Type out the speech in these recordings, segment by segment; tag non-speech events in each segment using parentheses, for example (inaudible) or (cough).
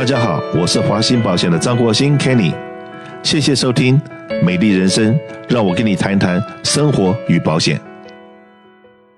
大家好，我是华鑫保险的张国兴 Kenny，谢谢收听《美丽人生》，让我跟你谈谈生活与保险。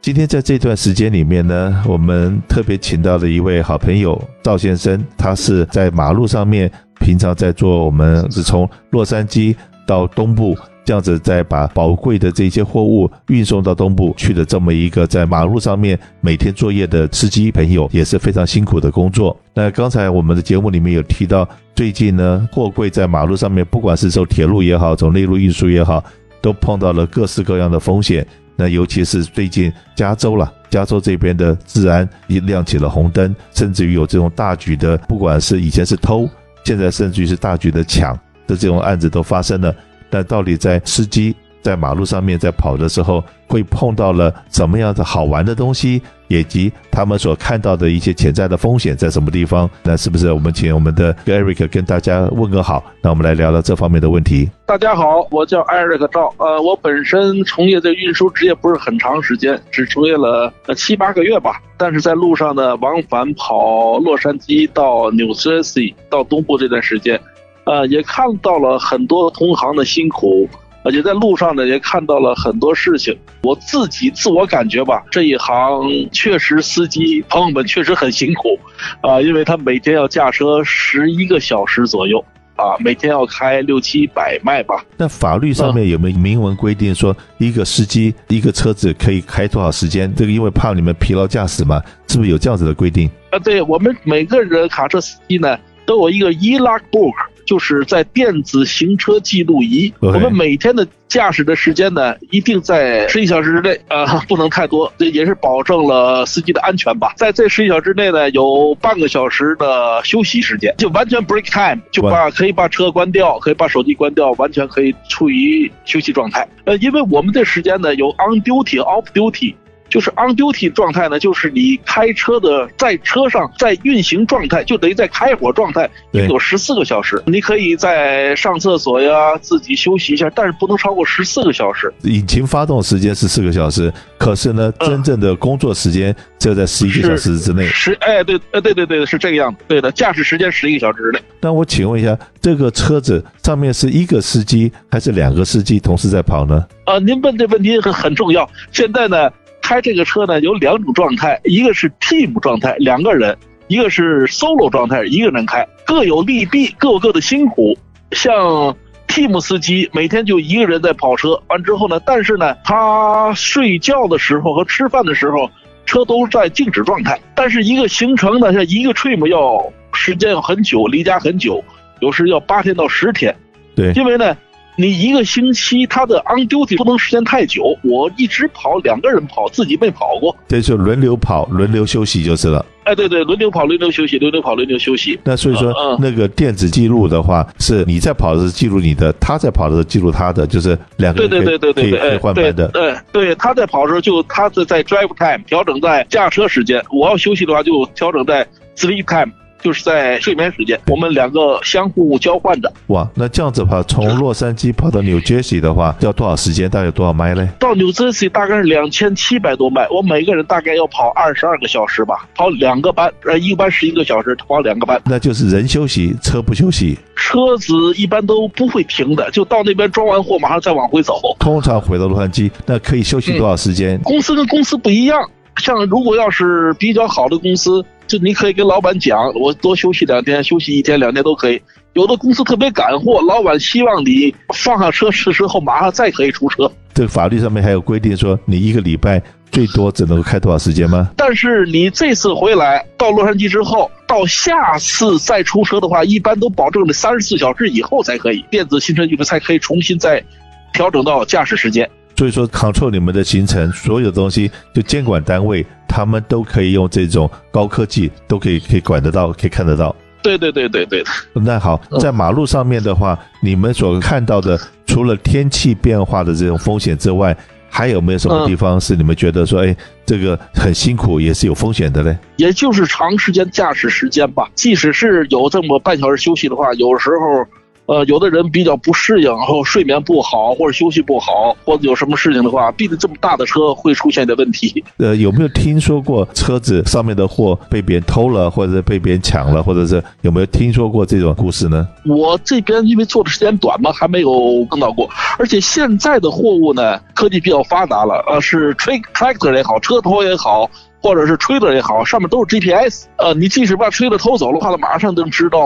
今天在这段时间里面呢，我们特别请到了一位好朋友赵先生，他是在马路上面，平常在做我们是从洛杉矶到东部。这样子，再把宝贵的这些货物运送到东部去的这么一个在马路上面每天作业的司机朋友，也是非常辛苦的工作。那刚才我们的节目里面有提到，最近呢，货柜在马路上面，不管是走铁路也好，走内陆运输也好，都碰到了各式各样的风险。那尤其是最近加州了，加州这边的治安也亮起了红灯，甚至于有这种大举的，不管是以前是偷，现在甚至于是大举的抢的这种案子都发生了。但到底在司机在马路上面在跑的时候，会碰到了什么样的好玩的东西，以及他们所看到的一些潜在的风险在什么地方？那是不是我们请我们的 Eric 跟大家问个好？那我们来聊聊这方面的问题。大家好，我叫 Eric 赵，呃，我本身从业的运输职业不是很长时间，只从业了七八个月吧。但是在路上呢，往返跑洛杉矶到 New Jersey 到东部这段时间。呃，也看到了很多同行的辛苦，而且在路上呢，也看到了很多事情。我自己自我感觉吧，这一行确实司机朋友们确实很辛苦，啊，因为他每天要驾车十一个小时左右，啊，每天要开六七百迈吧。那法律上面有没有明文规定说，一个司机一个车子可以开多少时间？这个因为怕你们疲劳驾驶嘛，是不是有这样子的规定？啊，对，我们每个人卡车司机呢，都有一个 e-logbook。就是在电子行车记录仪我们每天的驾驶的时间呢，一定在十一小时之内，呃，(laughs) 不能太多，这也是保证了司机的安全吧。在这十一小时之内呢，有半个小时的休息时间，就完全 break time，就把可以把车关掉，可以把手机关掉，完全可以处于休息状态。呃，因为我们这时间呢，有 on duty、off duty。就是 on duty 状态呢，就是你开车的在车上在运行状态，就等于在开火状态，有十四个小时。你可以在上厕所呀，自己休息一下，但是不能超过十四个小时。引擎发动时间是四个小时，可是呢，真正的工作时间只有在十一个小时之内。十哎，对，呃，对对对，是这个样子。对的，驾驶时间十一个小时之内。那我请问一下，这个车子上面是一个司机还是两个司机同时在跑呢？呃，您问这问题很很重要。现在呢？开这个车呢，有两种状态，一个是 team 状态，两个人；一个是 solo 状态，一个人开，各有利弊，各有各的辛苦。像 team 司机每天就一个人在跑车，完之后呢，但是呢，他睡觉的时候和吃饭的时候，车都在静止状态。但是一个行程呢，像一个 trim 要时间要很久，离家很久，有时要八天到十天。对，因为呢。你一个星期他的 on duty 不能时间太久，我一直跑，两个人跑，自己没跑过。对，就轮流跑，轮流休息就是了。哎，对对，轮流跑，轮流休息，轮流跑，轮流休息。那所以说，嗯、那个电子记录的话，是你在跑的时候记录你的，他在跑的时候记录他的，就是两个人对对对可以换班的。对对，他在跑的时候就他是在 drive time 调整在驾车时间，我要休息的话就调整在 sleep time。就是在睡眠时间，我们两个相互交换的。哇，那这样子的话，从洛杉矶跑到 New Jersey 的话，要多少时间？大概有多少迈呢？到 New Jersey 大概是两千七百多迈，我每个人大概要跑二十二个小时吧，跑两个班，呃，一个班十一个小时，跑两个班。那就是人休息，车不休息。车子一般都不会停的，就到那边装完货，马上再往回走。通常回到洛杉矶，那可以休息多少时间？嗯，公司跟公司不一样，像如果要是比较好的公司。就你可以跟老板讲，我多休息两天，休息一天两天都可以。有的公司特别赶货，老板希望你放下车试车后马上再可以出车。这个法律上面还有规定说，你一个礼拜最多只能开多少时间吗？但是你这次回来到洛杉矶之后，到下次再出车的话，一般都保证了三十四小时以后才可以，电子行车记录才可以重新再调整到驾驶时间。所以说，control 你们的行程，所有东西就监管单位。他们都可以用这种高科技，都可以可以管得到，可以看得到。对对对对对。那好，在马路上面的话，你们所看到的，除了天气变化的这种风险之外，还有没有什么地方是你们觉得说，哎，这个很辛苦，也是有风险的嘞？也就是长时间驾驶时间吧。即使是有这么半小时休息的话，有时候呃，有的人比较不适应，然后睡眠不好，或者休息不好，或者有什么事情的话，毕竟这么大的车会出现的问题。呃，有没有听说过车子上面的货被别人偷了，或者是被别人抢了，或者是有没有听说过这种故事呢？我这边因为做的时间短嘛，还没有碰到过。而且现在的货物呢，科技比较发达了，呃，是 tractor 也好，车头也好。或者是 trailer 也好，上面都是 GPS，呃，你即使把 trailer 偷走的话，他马上就能知道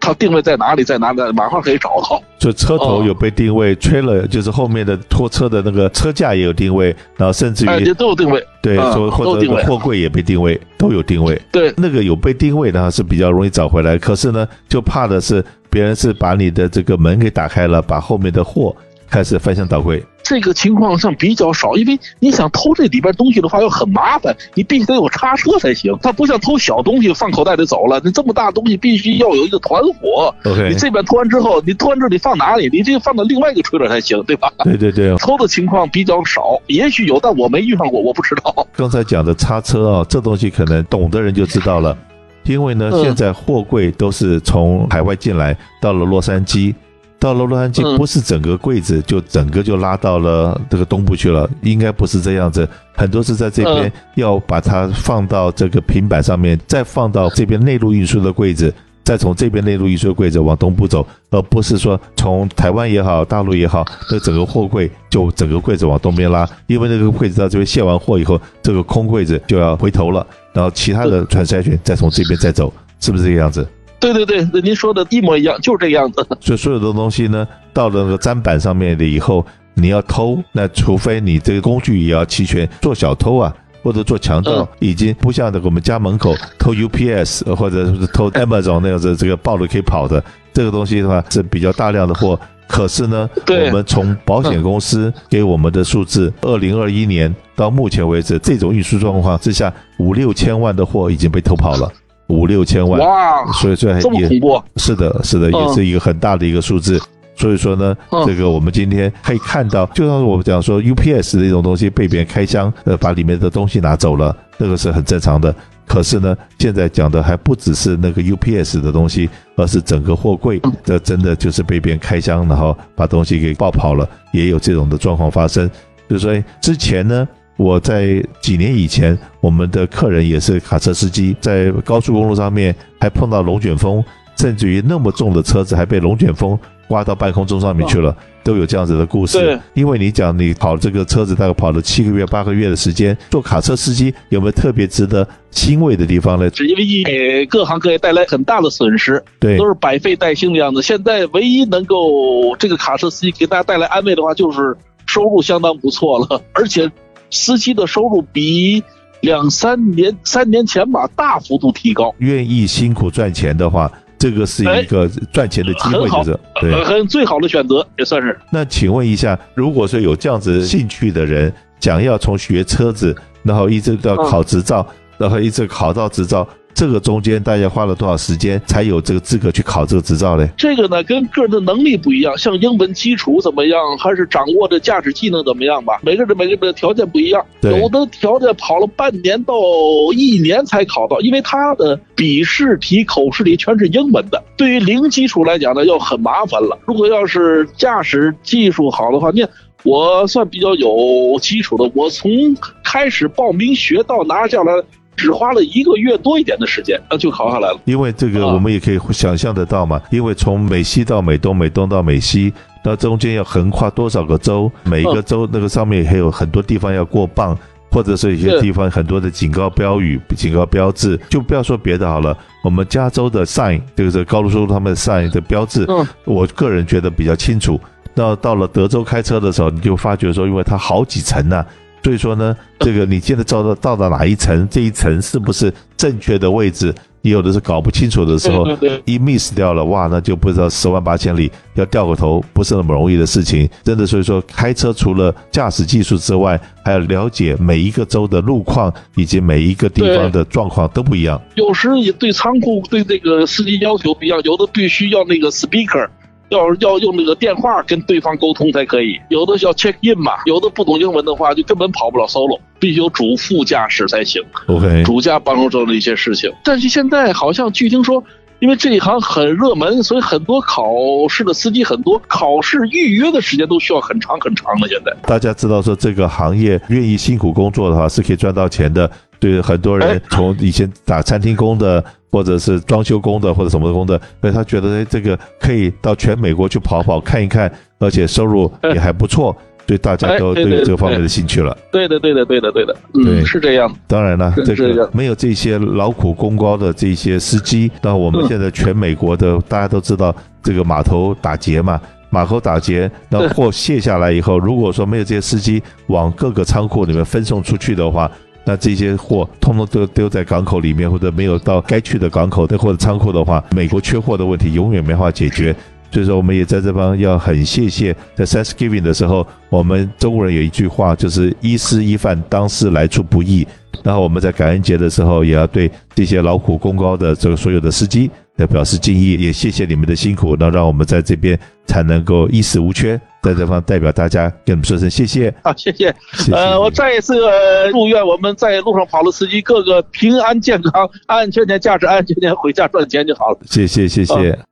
它定位在哪里，在哪里，马上可以找到。就车头有被定位，trailer 就是后面的拖车的那个车架也有定位，然后甚至于、哎、都有定位，对，说、嗯、或者货柜也被定位，都有定位。对，那个有被定位的话是比较容易找回来，可是呢，就怕的是别人是把你的这个门给打开了，把后面的货开始翻箱倒柜。这个情况上比较少，因为你想偷这里边东西的话，要很麻烦，你必须得有叉车才行。它不像偷小东西放口袋里走了，你这么大东西必须要有一个团伙。你这边偷完之后，你偷完之后你放哪里？你这个放到另外一个车里才行，对吧？对对对，偷的情况比较少，也许有，但我没遇上过，我不知道。刚才讲的叉车啊，这东西可能懂的人就知道了，因为呢，现在货柜都是从海外进来，到了洛杉矶。到了洛杉矶，不是整个柜子就整个就拉到了这个东部去了，应该不是这样子，很多是在这边要把它放到这个平板上面，再放到这边内陆运输的柜子，再从这边内陆运输的柜子往东部走，而不是说从台湾也好，大陆也好，那整个货柜就整个柜子往东边拉，因为那个柜子到这边卸完货以后，这个空柜子就要回头了，然后其他的 transaction 再从这边再走，是不是这个样子？对对对，那您说的一模一样，就是这个样子。(laughs) 所以所有的东西呢，到了那个砧板上面的以后，你要偷，那除非你这个工具也要齐全。做小偷啊，或者做强盗，已经不像那个我们家门口偷 UPS 或者是偷 Amazon 那样子，这个暴露可以跑的这个东西的话是比较大量的货。可是呢，我们从保险公司给我们的数字，二零二一年到目前为止，这种运输状况之下，五六千万的货已经被偷跑了。五六千万哇，所以这也这么恐怖，是的，是的，也是一个很大的一个数字。所以说呢，这个我们今天可以看到，就像我们讲说，UPS 的一种东西被别人开箱，呃，把里面的东西拿走了，那个是很正常的。可是呢，现在讲的还不只是那个 UPS 的东西，而是整个货柜，这真的就是被别人开箱，然后把东西给爆跑了，也有这种的状况发生。就是说之前呢。我在几年以前，我们的客人也是卡车司机，在高速公路上面还碰到龙卷风，甚至于那么重的车子还被龙卷风刮到半空中上面去了，都有这样子的故事。对，因为你讲你跑这个车子大概跑了七个月、八个月的时间，做卡车司机有没有特别值得欣慰的地方呢？是因为一给各行各业带来很大的损失，对，都是百废待兴的样子。现在唯一能够这个卡车司机给大家带来安慰的话，就是收入相当不错了，而且。司机的收入比两三年、三年前吧大幅度提高。愿意辛苦赚钱的话，这个是一个赚钱的机会，就是对，很最好的选择，也算是。那请问一下，如果说有这样子兴趣的人，想要从学车子，然后一直到考执照，然后一直考到执照。这个中间大家花了多少时间才有这个资格去考这个执照呢？这个呢，跟个人的能力不一样，像英文基础怎么样，还是掌握的驾驶技能怎么样吧？每个人每个人的条件不一样，有的条件跑了半年到一年才考到，因为他的笔试题、口试题全是英文的，对于零基础来讲呢，要很麻烦了。如果要是驾驶技术好的话，你看我算比较有基础的，我从开始报名学到拿下来。只花了一个月多一点的时间，那就考下来了。因为这个我们也可以想象得到嘛，因为从美西到美东，美东到美西，那中间要横跨多少个州？每一个州那个上面还有很多地方要过磅，或者是有些地方很多的警告标语、警告标志。就不要说别的好了，我们加州的 sign 就是高速公路他们的 sign 的标志，我个人觉得比较清楚。那到了德州开车的时候，你就发觉说，因为它好几层呢、啊。所以说呢，这个你现在到到到达哪一层，这一层是不是正确的位置？你有的是搞不清楚的时候，一 miss 掉了，哇，那就不知道十万八千里，要掉个头不是那么容易的事情。真的，所以说开车除了驾驶技术之外，还要了解每一个州的路况以及每一个地方的状况都不一样。有时也对仓库对这个司机要求不一样，有的必须要那个 speaker。要要用那个电话跟对方沟通才可以，有的要 check in 嘛，有的不懂英文的话就根本跑不了 solo，必须有主副驾驶才行。OK，主驾帮助做的一些事情。但是现在好像据听说，因为这一行很热门，所以很多考试的司机很多，考试预约的时间都需要很长很长的。现在大家知道说这个行业愿意辛苦工作的话是可以赚到钱的。对很多人从以前打餐厅工的，或者是装修工的，或者什么工的，所以他觉得哎，这个可以到全美国去跑跑看一看，而且收入 (laughs) 也还不错。对，大家都都有这个方面的兴趣了。对的，对的，对的，对的，嗯，是这样。当然了，这个没有这些劳苦功高的这些司机，那我们现在全美国的大家都知道，这个码头打劫嘛，码头打劫，那货卸下来以后，如果说没有这些司机往各个仓库里面分送出去的话，那这些货通通都丢在港口里面，或者没有到该去的港口的或者仓库的话，美国缺货的问题永远没法解决。所以说，我们也在这方要很谢谢，在 Thanksgiving 的时候，我们中国人有一句话，就是“一师一饭，当思来处不易”。然后我们在感恩节的时候，也要对这些劳苦功高的这个所有的司机来表示敬意，也谢谢你们的辛苦，那让我们在这边才能够衣食无缺。在这方代表大家跟你们说声谢谢。好，谢谢。呃，我再一次祝愿我们在路上跑的司机个个平安健康，安安全全驾驶，安安全全回家赚钱就好了。谢谢，谢谢。